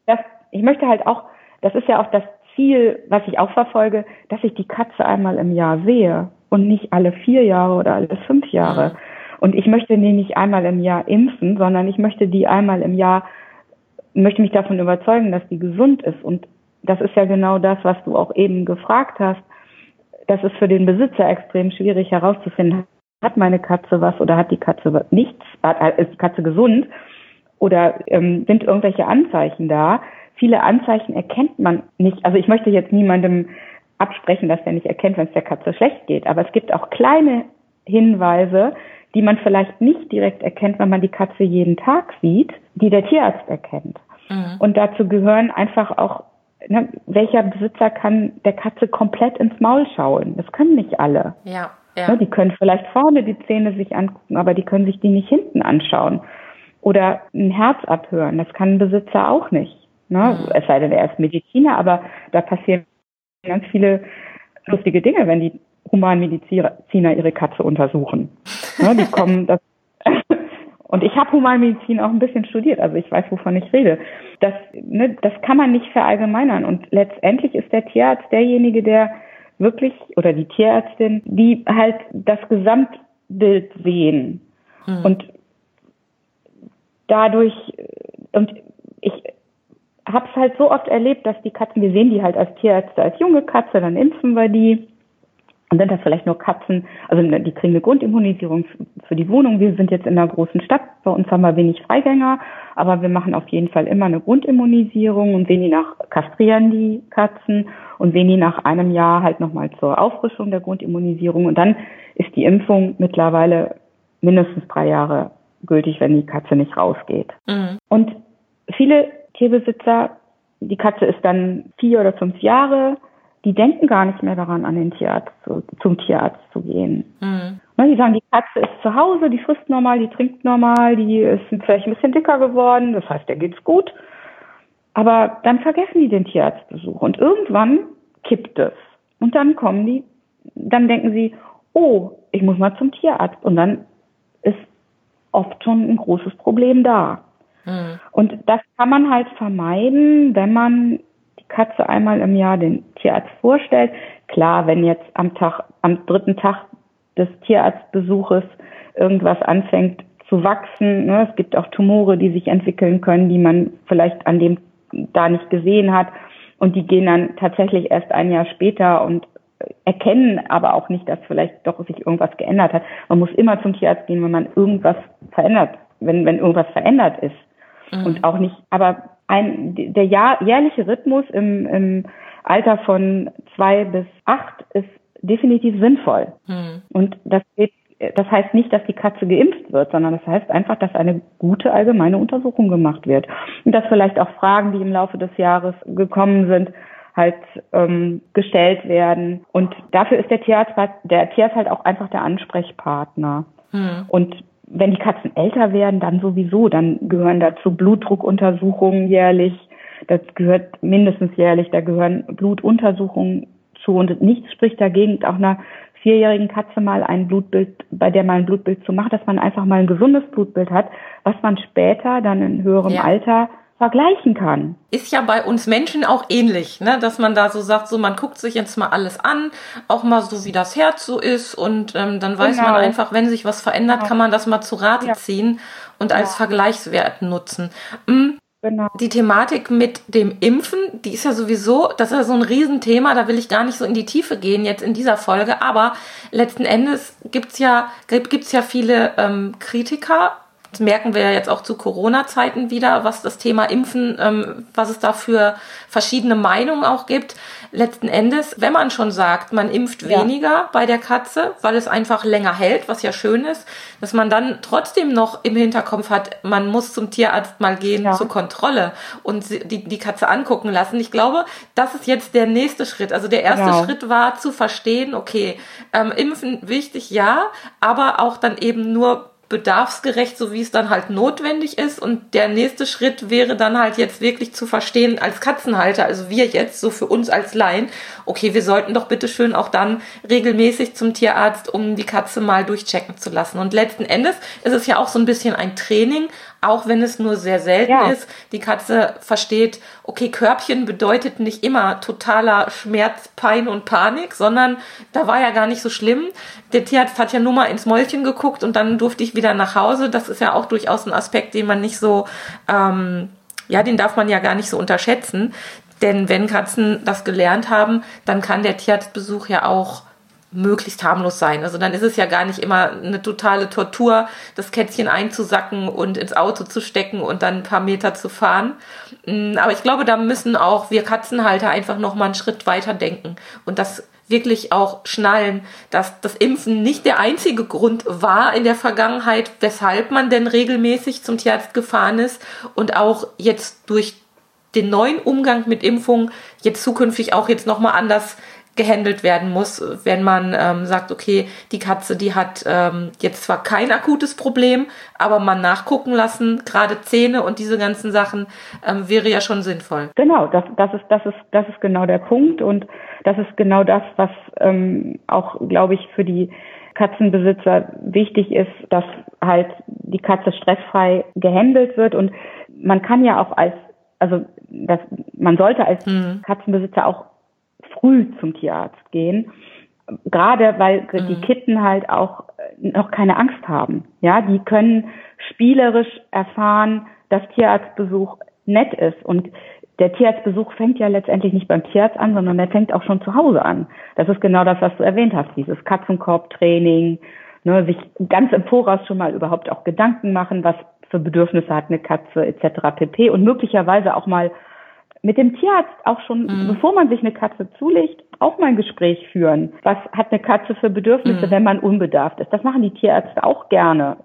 dass, ich möchte halt auch, das ist ja auch das Ziel, was ich auch verfolge, dass ich die Katze einmal im Jahr sehe und nicht alle vier Jahre oder alle fünf Jahre. Und ich möchte die nicht einmal im Jahr impfen, sondern ich möchte die einmal im Jahr, möchte mich davon überzeugen, dass die gesund ist. Und das ist ja genau das, was du auch eben gefragt hast. Das ist für den Besitzer extrem schwierig herauszufinden, hat meine Katze was oder hat die Katze nichts, ist die Katze gesund oder ähm, sind irgendwelche Anzeichen da. Viele Anzeichen erkennt man nicht. Also ich möchte jetzt niemandem absprechen, dass er nicht erkennt, wenn es der Katze schlecht geht. Aber es gibt auch kleine Hinweise, die man vielleicht nicht direkt erkennt, wenn man die Katze jeden Tag sieht, die der Tierarzt erkennt. Mhm. Und dazu gehören einfach auch, ne, welcher Besitzer kann der Katze komplett ins Maul schauen? Das können nicht alle. Ja, ja. Ne, die können vielleicht vorne die Zähne sich angucken, aber die können sich die nicht hinten anschauen. Oder ein Herz abhören, das kann ein Besitzer auch nicht. Ne? Mhm. Es sei denn, er ist Mediziner, aber da passieren ganz viele lustige Dinge, wenn die Humanmediziner ihre Katze untersuchen. Ne, die kommen das Und ich habe Humanmedizin auch ein bisschen studiert, also ich weiß, wovon ich rede. Das, ne, das kann man nicht verallgemeinern. Und letztendlich ist der Tierarzt derjenige, der wirklich, oder die Tierärztin, die halt das Gesamtbild sehen. Hm. Und dadurch, und ich habe es halt so oft erlebt, dass die Katzen, wir sehen die halt als Tierärzte als junge Katze, dann impfen wir die. Und sind das vielleicht nur Katzen, also die kriegen eine Grundimmunisierung für die Wohnung. Wir sind jetzt in einer großen Stadt, bei uns haben wir wenig Freigänger, aber wir machen auf jeden Fall immer eine Grundimmunisierung und sehen die nach, kastrieren die Katzen und sehen die nach einem Jahr halt nochmal zur Auffrischung der Grundimmunisierung. Und dann ist die Impfung mittlerweile mindestens drei Jahre gültig, wenn die Katze nicht rausgeht. Mhm. Und viele Tierbesitzer, die Katze ist dann vier oder fünf Jahre, die denken gar nicht mehr daran, an den Tierarzt zu, zum Tierarzt zu gehen. Mhm. Die sagen, die Katze ist zu Hause, die frisst normal, die trinkt normal, die ist vielleicht ein bisschen dicker geworden, das heißt, der geht's gut. Aber dann vergessen die den Tierarztbesuch und irgendwann kippt es. Und dann kommen die, dann denken sie, oh, ich muss mal zum Tierarzt. Und dann ist oft schon ein großes Problem da. Mhm. Und das kann man halt vermeiden, wenn man die Katze einmal im Jahr den Tierarzt vorstellt. Klar, wenn jetzt am Tag, am dritten Tag des Tierarztbesuches irgendwas anfängt zu wachsen, ne, es gibt auch Tumore, die sich entwickeln können, die man vielleicht an dem da nicht gesehen hat. Und die gehen dann tatsächlich erst ein Jahr später und erkennen aber auch nicht, dass vielleicht doch sich irgendwas geändert hat. Man muss immer zum Tierarzt gehen, wenn man irgendwas verändert, wenn, wenn irgendwas verändert ist. Mhm. Und auch nicht, aber ein, der Jahr, jährliche Rhythmus im, im Alter von zwei bis acht ist definitiv sinnvoll. Mhm. Und das geht, das heißt nicht, dass die Katze geimpft wird, sondern das heißt einfach, dass eine gute allgemeine Untersuchung gemacht wird. Und dass vielleicht auch Fragen, die im Laufe des Jahres gekommen sind, halt ähm, gestellt werden. Und dafür ist der Tierarzt, der Tierarzt halt auch einfach der Ansprechpartner. Mhm. Und wenn die Katzen älter werden, dann sowieso, dann gehören dazu Blutdruckuntersuchungen jährlich. Das gehört mindestens jährlich, da gehören Blutuntersuchungen zu und nichts spricht dagegen, auch einer vierjährigen Katze mal ein Blutbild, bei der mal ein Blutbild zu machen, dass man einfach mal ein gesundes Blutbild hat, was man später dann in höherem ja. Alter vergleichen kann. Ist ja bei uns Menschen auch ähnlich, ne? dass man da so sagt, so man guckt sich jetzt mal alles an, auch mal so wie das Herz so ist und ähm, dann weiß genau. man einfach, wenn sich was verändert, genau. kann man das mal zu Rate ja. ziehen und ja. als Vergleichswert nutzen. Mhm. Genau. Die Thematik mit dem Impfen, die ist ja sowieso, das ist ja so ein Riesenthema, da will ich gar nicht so in die Tiefe gehen jetzt in dieser Folge, aber letzten Endes gibt's ja, gibt's ja viele ähm, Kritiker das merken wir ja jetzt auch zu Corona-Zeiten wieder, was das Thema Impfen, ähm, was es da für verschiedene Meinungen auch gibt. Letzten Endes, wenn man schon sagt, man impft ja. weniger bei der Katze, weil es einfach länger hält, was ja schön ist, dass man dann trotzdem noch im Hinterkopf hat, man muss zum Tierarzt mal gehen ja. zur Kontrolle und die, die Katze angucken lassen. Ich glaube, das ist jetzt der nächste Schritt. Also der erste genau. Schritt war zu verstehen, okay, ähm, impfen wichtig, ja, aber auch dann eben nur bedarfsgerecht, so wie es dann halt notwendig ist. Und der nächste Schritt wäre dann halt jetzt wirklich zu verstehen als Katzenhalter, also wir jetzt, so für uns als Laien, okay, wir sollten doch bitteschön auch dann regelmäßig zum Tierarzt, um die Katze mal durchchecken zu lassen. Und letzten Endes ist es ja auch so ein bisschen ein Training, auch wenn es nur sehr selten ja. ist. Die Katze versteht, okay, Körbchen bedeutet nicht immer totaler Schmerz, Pein und Panik, sondern da war ja gar nicht so schlimm. Der Tierarzt hat ja nur mal ins Mäulchen geguckt und dann durfte ich wieder nach Hause. Das ist ja auch durchaus ein Aspekt, den man nicht so, ähm, ja, den darf man ja gar nicht so unterschätzen. Denn wenn Katzen das gelernt haben, dann kann der Tierarztbesuch ja auch möglichst harmlos sein. Also dann ist es ja gar nicht immer eine totale Tortur, das Kätzchen einzusacken und ins Auto zu stecken und dann ein paar Meter zu fahren. Mm, aber ich glaube, da müssen auch wir Katzenhalter einfach noch mal einen Schritt weiter denken und das wirklich auch schnallen, dass das Impfen nicht der einzige Grund war in der Vergangenheit, weshalb man denn regelmäßig zum Tierarzt gefahren ist und auch jetzt durch den neuen Umgang mit Impfungen jetzt zukünftig auch jetzt noch mal anders gehandelt werden muss, wenn man ähm, sagt, okay, die Katze, die hat ähm, jetzt zwar kein akutes Problem, aber man nachgucken lassen, gerade Zähne und diese ganzen Sachen, ähm, wäre ja schon sinnvoll. Genau, das, das, ist, das, ist, das ist genau der Punkt und das ist genau das, was ähm, auch, glaube ich, für die Katzenbesitzer wichtig ist, dass halt die Katze stressfrei gehandelt wird und man kann ja auch als, also das, man sollte als mhm. Katzenbesitzer auch früh zum Tierarzt gehen, gerade weil mhm. die Kitten halt auch noch keine Angst haben. Ja, die können spielerisch erfahren, dass Tierarztbesuch nett ist und der Tierarztbesuch fängt ja letztendlich nicht beim Tierarzt an, sondern der fängt auch schon zu Hause an. Das ist genau das, was du erwähnt hast, dieses Katzenkorbtraining, ne, sich ganz im Voraus schon mal überhaupt auch Gedanken machen, was für Bedürfnisse hat eine Katze etc. pp. Und möglicherweise auch mal mit dem Tierarzt auch schon, mhm. bevor man sich eine Katze zulegt, auch mal ein Gespräch führen. Was hat eine Katze für Bedürfnisse, mhm. wenn man unbedarft ist? Das machen die Tierärzte auch gerne.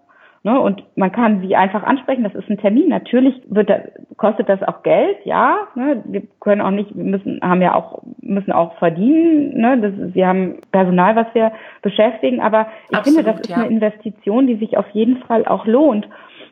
Ne? Und man kann sie einfach ansprechen, das ist ein Termin. Natürlich wird da, kostet das auch Geld, ja. Ne? Wir können auch nicht, wir müssen, haben ja auch, müssen auch verdienen. Ne? Das wir haben Personal, was wir beschäftigen, aber ich Absolut, finde, das ist ja. eine Investition, die sich auf jeden Fall auch lohnt.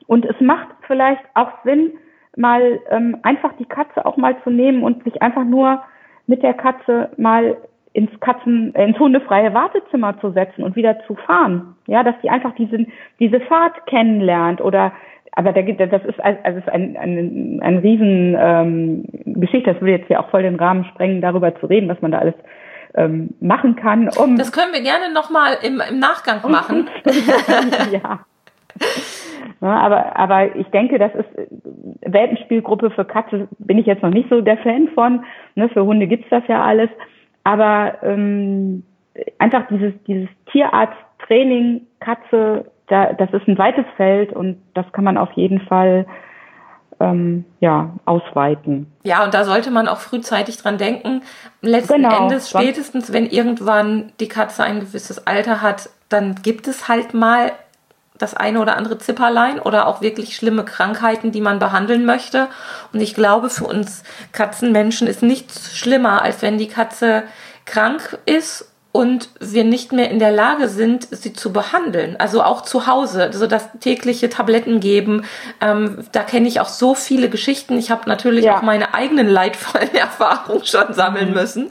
Und es macht vielleicht auch Sinn, mal ähm, einfach die Katze auch mal zu nehmen und sich einfach nur mit der Katze mal ins Katzen, äh, ins hundefreie Wartezimmer zu setzen und wieder zu fahren. Ja, dass die einfach diese, diese Fahrt kennenlernt oder aber da gibt das ist also ist ein, ein, ein riesen ähm, Geschichte, das würde jetzt ja auch voll den Rahmen sprengen, darüber zu reden, was man da alles ähm, machen kann. Um das können wir gerne nochmal im, im Nachgang machen. ja. ja. aber, aber ich denke, das ist Welpenspielgruppe für Katze bin ich jetzt noch nicht so der Fan von. Ne, für Hunde gibt's das ja alles. Aber ähm, einfach dieses, dieses Tierarzttraining, Katze, da, das ist ein weites Feld und das kann man auf jeden Fall ähm, ja, ausweiten. Ja, und da sollte man auch frühzeitig dran denken. Letzten genau. Endes, spätestens wenn irgendwann die Katze ein gewisses Alter hat, dann gibt es halt mal das eine oder andere Zipperlein oder auch wirklich schlimme Krankheiten, die man behandeln möchte. Und ich glaube, für uns Katzenmenschen ist nichts schlimmer, als wenn die Katze krank ist und wir nicht mehr in der Lage sind, sie zu behandeln. Also auch zu Hause, so das tägliche Tabletten geben. Ähm, da kenne ich auch so viele Geschichten. Ich habe natürlich ja. auch meine eigenen leidvollen Erfahrungen schon sammeln mhm. müssen.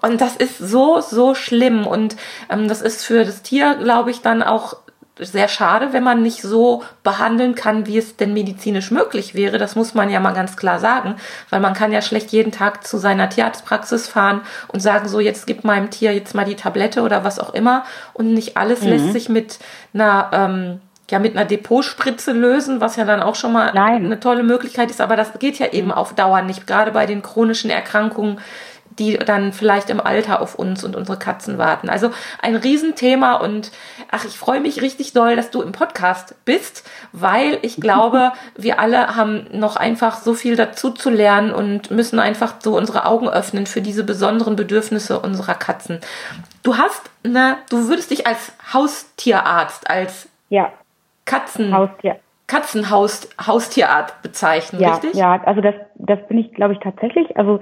Und das ist so, so schlimm. Und ähm, das ist für das Tier, glaube ich, dann auch sehr schade, wenn man nicht so behandeln kann, wie es denn medizinisch möglich wäre. Das muss man ja mal ganz klar sagen, weil man kann ja schlecht jeden Tag zu seiner Tierarztpraxis fahren und sagen, so jetzt gib meinem Tier jetzt mal die Tablette oder was auch immer. Und nicht alles mhm. lässt sich mit einer ähm, ja mit einer Depotspritze lösen, was ja dann auch schon mal Nein. eine tolle Möglichkeit ist. Aber das geht ja eben auf Dauer nicht, gerade bei den chronischen Erkrankungen die dann vielleicht im Alter auf uns und unsere Katzen warten. Also ein Riesenthema und ach, ich freue mich richtig doll, dass du im Podcast bist, weil ich glaube, wir alle haben noch einfach so viel dazu zu lernen und müssen einfach so unsere Augen öffnen für diese besonderen Bedürfnisse unserer Katzen. Du hast, ne, du würdest dich als Haustierarzt, als ja. Katzen Haustier. Katzenhaus Haustierarzt bezeichnen, ja, richtig? Ja, also das, das bin ich, glaube ich, tatsächlich. Also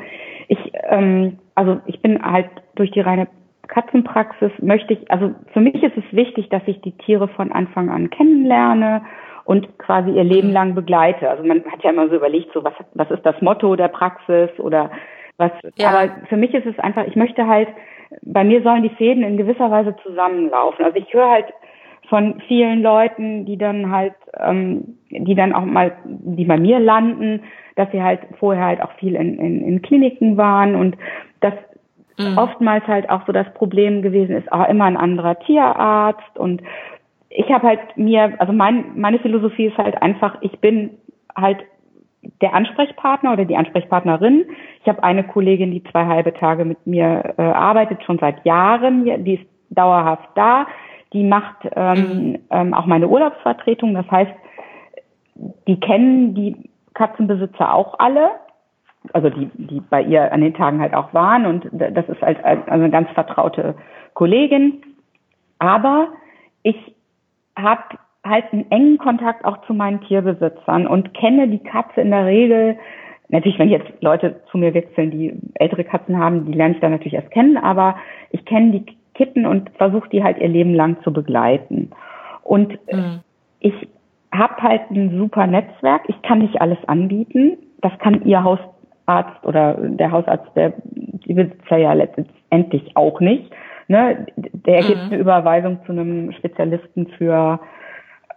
ich, ähm, also ich bin halt durch die reine Katzenpraxis möchte ich, also für mich ist es wichtig, dass ich die Tiere von Anfang an kennenlerne und quasi ihr Leben mhm. lang begleite. Also man hat ja immer so überlegt, so was, was ist das Motto der Praxis oder was, ja. aber für mich ist es einfach, ich möchte halt, bei mir sollen die Fäden in gewisser Weise zusammenlaufen. Also ich höre halt von vielen Leuten, die dann halt, ähm, die dann auch mal, die bei mir landen, dass sie halt vorher halt auch viel in, in, in Kliniken waren und das mhm. oftmals halt auch so das Problem gewesen ist, auch immer ein anderer Tierarzt und ich habe halt mir, also mein, meine Philosophie ist halt einfach, ich bin halt der Ansprechpartner oder die Ansprechpartnerin. Ich habe eine Kollegin, die zwei halbe Tage mit mir äh, arbeitet, schon seit Jahren. Die ist dauerhaft da. Die macht ähm, mhm. ähm, auch meine Urlaubsvertretung. Das heißt, die kennen die Katzenbesitzer auch alle, also die, die bei ihr an den Tagen halt auch waren und das ist halt also eine ganz vertraute Kollegin. Aber ich habe halt einen engen Kontakt auch zu meinen Tierbesitzern und kenne die Katze in der Regel. Natürlich, wenn jetzt Leute zu mir wechseln, die ältere Katzen haben, die lerne ich dann natürlich erst kennen, aber ich kenne die Kitten und versuche die halt ihr Leben lang zu begleiten. Und mhm. ich habe halt ein super Netzwerk. Ich kann nicht alles anbieten. Das kann Ihr Hausarzt oder der Hausarzt der die Besitzer ja letztendlich auch nicht. ne, der gibt mhm. eine Überweisung zu einem Spezialisten für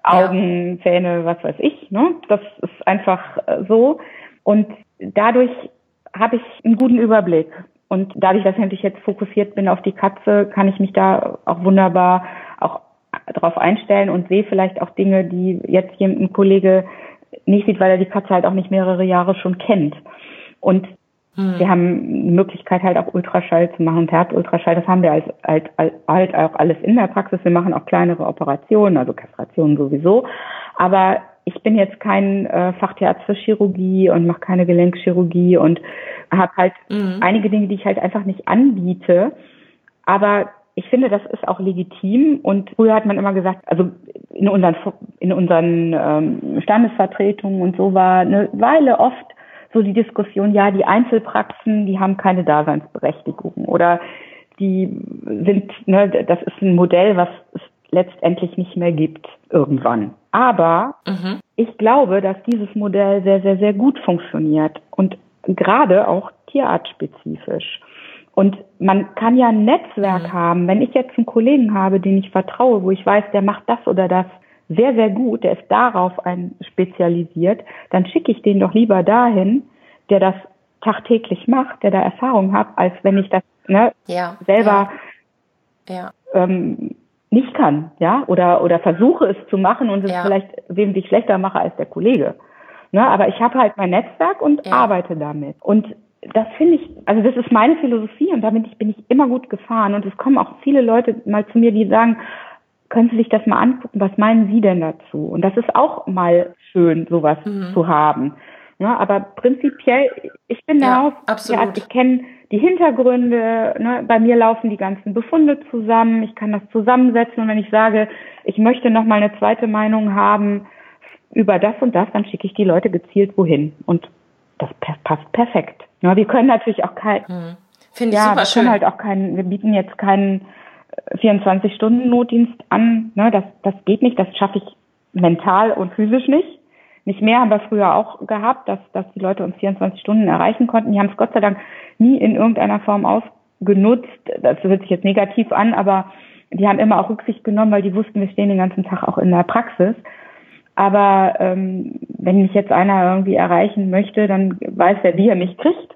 Augen, ja. Zähne, was weiß ich. Ne? Das ist einfach äh, so. Und dadurch habe ich einen guten Überblick. Und dadurch, dass ich jetzt fokussiert bin auf die Katze, kann ich mich da auch wunderbar auch darauf einstellen und sehe vielleicht auch Dinge, die jetzt hier ein Kollege nicht sieht, weil er die Katze halt auch nicht mehrere Jahre schon kennt. Und hm. wir haben die Möglichkeit halt auch Ultraschall zu machen, Herz-Ultraschall. Das haben wir als, halt, halt auch alles in der Praxis. Wir machen auch kleinere Operationen, also Kastrationen sowieso. Aber ich bin jetzt kein äh, Fachtierarzt für Chirurgie und mache keine Gelenkchirurgie und habe halt mhm. einige Dinge, die ich halt einfach nicht anbiete. Aber ich finde, das ist auch legitim. Und früher hat man immer gesagt, also in unseren, in unseren ähm, Standesvertretungen und so war eine Weile oft so die Diskussion, ja, die Einzelpraxen, die haben keine Daseinsberechtigung oder die sind, ne, das ist ein Modell, was es letztendlich nicht mehr gibt irgendwann. Aber mhm. ich glaube, dass dieses Modell sehr, sehr, sehr gut funktioniert und gerade auch tierartspezifisch. Und man kann ja ein Netzwerk mhm. haben. Wenn ich jetzt einen Kollegen habe, den ich vertraue, wo ich weiß, der macht das oder das sehr, sehr gut, der ist darauf ein spezialisiert, dann schicke ich den doch lieber dahin, der das tagtäglich macht, der da Erfahrung hat, als wenn ich das ne, ja, selber ja. Ja. Ähm, nicht kann, ja, oder oder versuche es zu machen und es vielleicht wesentlich schlechter mache als der Kollege. Ne, aber ich habe halt mein Netzwerk und arbeite damit. Und das finde ich, also das ist meine Philosophie und damit bin ich immer gut gefahren. Und es kommen auch viele Leute mal zu mir, die sagen, können Sie sich das mal angucken, was meinen Sie denn dazu? Und das ist auch mal schön, sowas mhm. zu haben. Ja, aber prinzipiell, ich bin ja, darauf, absolut. Ja, ich kenne die Hintergründe, ne, bei mir laufen die ganzen Befunde zusammen, ich kann das zusammensetzen und wenn ich sage, ich möchte noch mal eine zweite Meinung haben über das und das, dann schicke ich die Leute gezielt wohin und das passt perfekt. Ja, wir können natürlich auch kein, hm. Finde ich ja, super wir können halt auch keinen, wir bieten jetzt keinen 24-Stunden-Notdienst an. Ne, das, das geht nicht, das schaffe ich mental und physisch nicht. Nicht mehr haben wir früher auch gehabt, dass, dass die Leute uns 24 Stunden erreichen konnten. Die haben es Gott sei Dank nie in irgendeiner Form ausgenutzt. Das hört sich jetzt negativ an, aber die haben immer auch Rücksicht genommen, weil die wussten, wir stehen den ganzen Tag auch in der Praxis. Aber ähm, wenn mich jetzt einer irgendwie erreichen möchte, dann weiß er, wie er mich kriegt.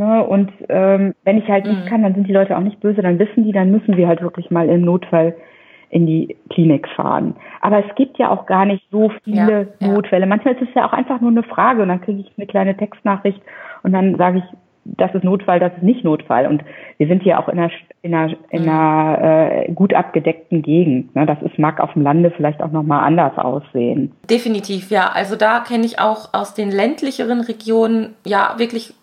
Ne? Und ähm, wenn ich halt mhm. nicht kann, dann sind die Leute auch nicht böse, dann wissen die, dann müssen wir halt wirklich mal im Notfall in die Klinik fahren. Aber es gibt ja auch gar nicht so viele ja, Notfälle. Ja. Manchmal ist es ja auch einfach nur eine Frage und dann kriege ich eine kleine Textnachricht und dann sage ich, das ist Notfall, das ist nicht Notfall. Und wir sind hier auch in einer, in einer, in einer äh, gut abgedeckten Gegend. Ne? Das ist, mag auf dem Lande vielleicht auch nochmal anders aussehen. Definitiv, ja. Also da kenne ich auch aus den ländlicheren Regionen ja wirklich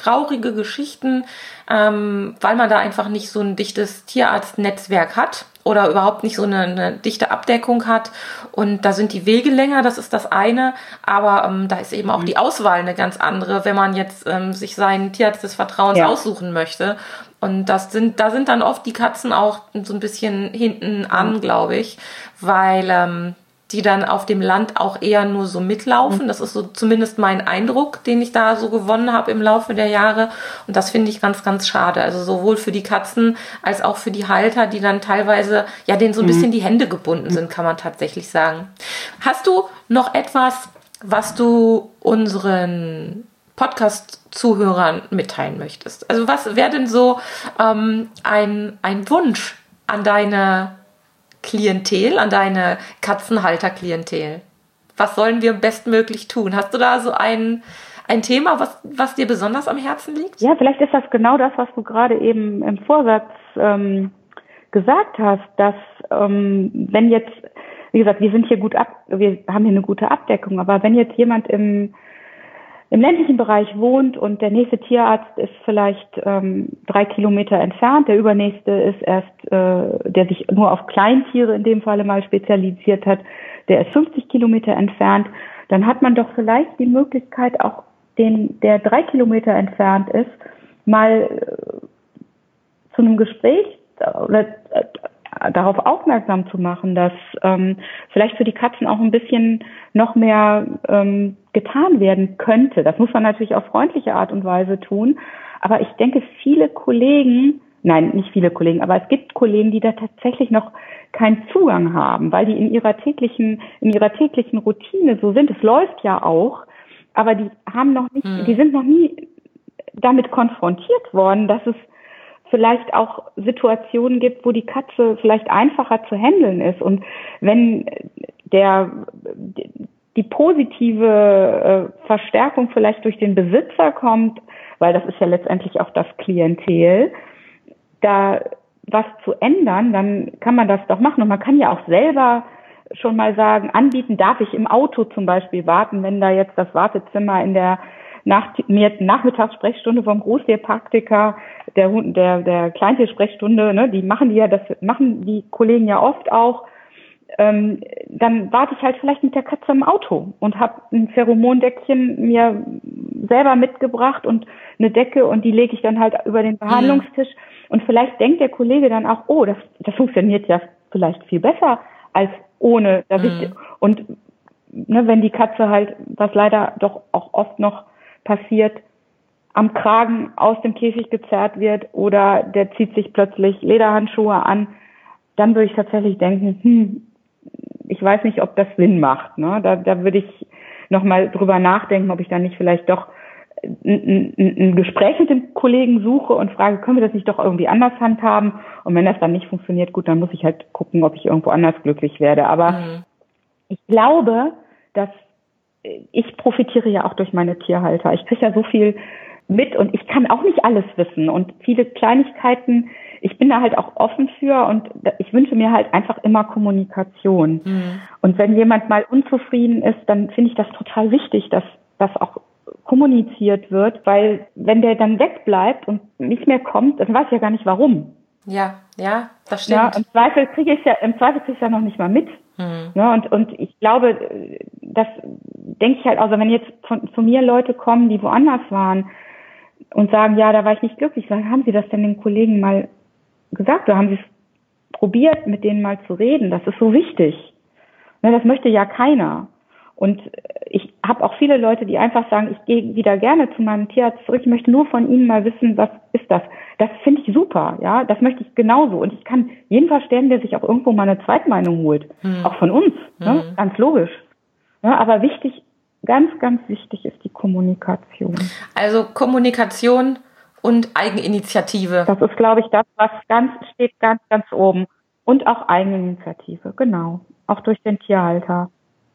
traurige Geschichten, ähm, weil man da einfach nicht so ein dichtes Tierarztnetzwerk hat oder überhaupt nicht so eine, eine, dichte Abdeckung hat. Und da sind die Wege länger, das ist das eine. Aber ähm, da ist eben auch die Auswahl eine ganz andere, wenn man jetzt ähm, sich seinen Tierarzt des Vertrauens ja. aussuchen möchte. Und das sind, da sind dann oft die Katzen auch so ein bisschen hinten an, glaube ich, weil ähm, die dann auf dem Land auch eher nur so mitlaufen. Das ist so zumindest mein Eindruck, den ich da so gewonnen habe im Laufe der Jahre. Und das finde ich ganz, ganz schade. Also sowohl für die Katzen als auch für die Halter, die dann teilweise, ja, denen so ein mhm. bisschen die Hände gebunden sind, kann man tatsächlich sagen. Hast du noch etwas, was du unseren Podcast-Zuhörern mitteilen möchtest? Also was wäre denn so ähm, ein, ein Wunsch an deine Klientel, an deine Katzenhalter-Klientel? Was sollen wir bestmöglich tun? Hast du da so ein, ein Thema, was, was dir besonders am Herzen liegt? Ja, vielleicht ist das genau das, was du gerade eben im Vorsatz ähm, gesagt hast, dass ähm, wenn jetzt, wie gesagt, wir sind hier gut ab, wir haben hier eine gute Abdeckung, aber wenn jetzt jemand im im ländlichen Bereich wohnt und der nächste Tierarzt ist vielleicht ähm, drei Kilometer entfernt, der übernächste ist erst, äh, der sich nur auf Kleintiere in dem Falle mal spezialisiert hat, der ist 50 Kilometer entfernt, dann hat man doch vielleicht die Möglichkeit, auch den, der drei Kilometer entfernt ist, mal äh, zu einem Gespräch oder äh, darauf aufmerksam zu machen, dass ähm, vielleicht für die Katzen auch ein bisschen noch mehr ähm, getan werden könnte. Das muss man natürlich auf freundliche Art und Weise tun. Aber ich denke, viele Kollegen nein, nicht viele Kollegen, aber es gibt Kollegen, die da tatsächlich noch keinen Zugang haben, weil die in ihrer täglichen, in ihrer täglichen Routine so sind. Es läuft ja auch, aber die haben noch nicht, hm. die sind noch nie damit konfrontiert worden, dass es vielleicht auch Situationen gibt, wo die Katze vielleicht einfacher zu handeln ist. Und wenn der, die positive äh, Verstärkung vielleicht durch den Besitzer kommt, weil das ist ja letztendlich auch das Klientel, da was zu ändern, dann kann man das doch machen. Und man kann ja auch selber schon mal sagen, anbieten darf ich im Auto zum Beispiel warten, wenn da jetzt das Wartezimmer in der nach, mir Nachmittagssprechstunde vom Großtierpraktiker, der, der, der Kleintiersprechstunde, ne, die machen die ja, das machen die Kollegen ja oft auch, ähm, dann warte ich halt vielleicht mit der Katze im Auto und habe ein Pheromondeckchen mir selber mitgebracht und eine Decke und die lege ich dann halt über den Behandlungstisch. Mhm. Und vielleicht denkt der Kollege dann auch, oh, das, das funktioniert ja vielleicht viel besser als ohne. Mhm. Und ne, wenn die Katze halt, was leider doch auch oft noch passiert, am Kragen aus dem Käfig gezerrt wird oder der zieht sich plötzlich Lederhandschuhe an, dann würde ich tatsächlich denken, hm, ich weiß nicht, ob das Sinn macht. Ne? Da, da würde ich nochmal drüber nachdenken, ob ich dann nicht vielleicht doch ein, ein, ein Gespräch mit dem Kollegen suche und frage, können wir das nicht doch irgendwie anders handhaben? Und wenn das dann nicht funktioniert, gut, dann muss ich halt gucken, ob ich irgendwo anders glücklich werde. Aber mhm. ich glaube, dass ich profitiere ja auch durch meine Tierhalter. Ich kriege ja so viel mit und ich kann auch nicht alles wissen und viele Kleinigkeiten, ich bin da halt auch offen für und ich wünsche mir halt einfach immer Kommunikation. Mhm. Und wenn jemand mal unzufrieden ist, dann finde ich das total wichtig, dass das auch kommuniziert wird, weil wenn der dann wegbleibt und nicht mehr kommt, dann weiß ich ja gar nicht warum. Ja, ja, das stimmt. Ja, im Zweifel kriege ich ja, im Zweifel kriege ich ja noch nicht mal mit. Mhm. Ja, und, und ich glaube, das denke ich halt, also wenn jetzt von, von mir Leute kommen, die woanders waren und sagen, ja, da war ich nicht glücklich, dann haben sie das denn den Kollegen mal gesagt oder haben sie es probiert, mit denen mal zu reden? Das ist so wichtig. Ne, das möchte ja keiner. Und ich habe auch viele Leute, die einfach sagen, ich gehe wieder gerne zu meinem Tierarzt zurück, ich möchte nur von Ihnen mal wissen, was ist das. Das finde ich super, ja, das möchte ich genauso. Und ich kann jeden verstehen, der sich auch irgendwo mal eine Zweitmeinung holt, hm. auch von uns, ne? hm. ne? ganz logisch. Ja, aber wichtig, ganz, ganz wichtig ist die Kommunikation. Also Kommunikation und Eigeninitiative. Das ist, glaube ich, das, was ganz steht ganz, ganz oben. Und auch Eigeninitiative, genau. Auch durch den Tierhalter.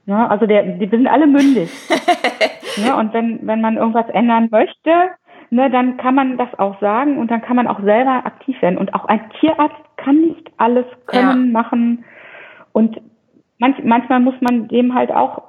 Ne? Also der, die sind alle mündig. ne? Und wenn, wenn man irgendwas ändern möchte, ne, dann kann man das auch sagen und dann kann man auch selber aktiv werden. Und auch ein Tierarzt kann nicht alles können, ja. machen. Und manch, manchmal muss man dem halt auch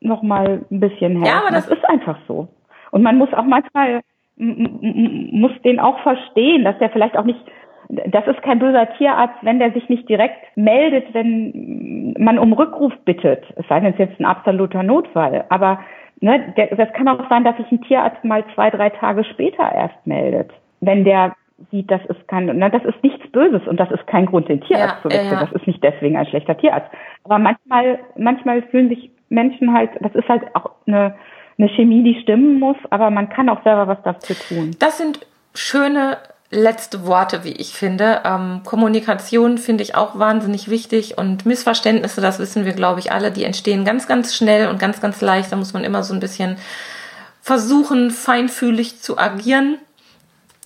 noch mal ein bisschen helfen. Ja, aber das, das ist einfach so. Und man muss auch manchmal muss den auch verstehen, dass der vielleicht auch nicht das ist kein böser Tierarzt, wenn der sich nicht direkt meldet, wenn man um Rückruf bittet. Es sei denn, es ist jetzt ein absoluter Notfall. Aber ne, der, das kann auch sein, dass sich ein Tierarzt mal zwei, drei Tage später erst meldet, wenn der sieht, das ist kein, na, das ist nichts Böses und das ist kein Grund, den Tierarzt ja, zu wechseln. Ja. Das ist nicht deswegen ein schlechter Tierarzt. Aber manchmal, manchmal fühlen sich Menschen halt, das ist halt auch eine, eine Chemie, die stimmen muss, aber man kann auch selber was dafür tun. Das sind schöne letzte Worte, wie ich finde. Ähm, Kommunikation finde ich auch wahnsinnig wichtig und Missverständnisse, das wissen wir, glaube ich, alle, die entstehen ganz, ganz schnell und ganz, ganz leicht. Da muss man immer so ein bisschen versuchen, feinfühlig zu agieren.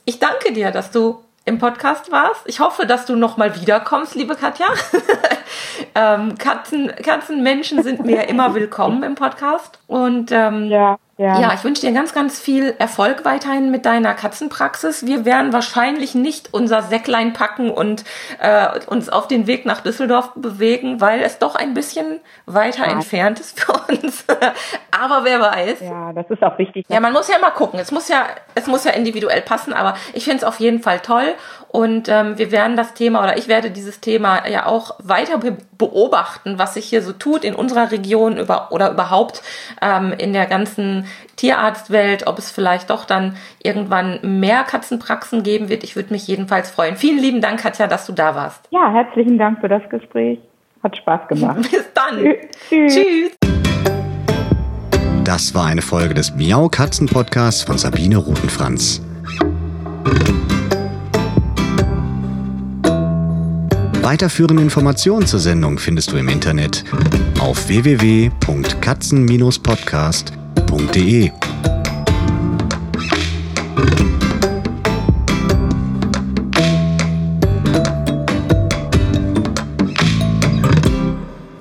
Ich danke dir, dass du im Podcast warst. Ich hoffe, dass du nochmal wiederkommst, liebe Katja. ähm, Katzen, Katzenmenschen sind mir immer willkommen im Podcast. Und ähm, ja. Ja. ja, ich wünsche dir ganz, ganz viel Erfolg weiterhin mit deiner Katzenpraxis. Wir werden wahrscheinlich nicht unser Säcklein packen und äh, uns auf den Weg nach Düsseldorf bewegen, weil es doch ein bisschen weiter ja. entfernt ist für uns. aber wer weiß. Ja, das ist auch wichtig. Ja, man muss ja mal gucken. Es muss ja, es muss ja individuell passen, aber ich finde es auf jeden Fall toll. Und ähm, wir werden das Thema oder ich werde dieses Thema ja auch weiter be beobachten, was sich hier so tut in unserer Region über, oder überhaupt ähm, in der ganzen Tierarztwelt, ob es vielleicht doch dann irgendwann mehr Katzenpraxen geben wird. Ich würde mich jedenfalls freuen. Vielen lieben Dank, Katja, dass du da warst. Ja, herzlichen Dank für das Gespräch. Hat Spaß gemacht. Bis dann. Tschüss. Tschüss. Das war eine Folge des Miau Katzen Podcasts von Sabine Rutenfranz. Weiterführende Informationen zur Sendung findest du im Internet auf www.katzen-podcast.de.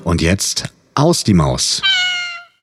Und jetzt aus die Maus.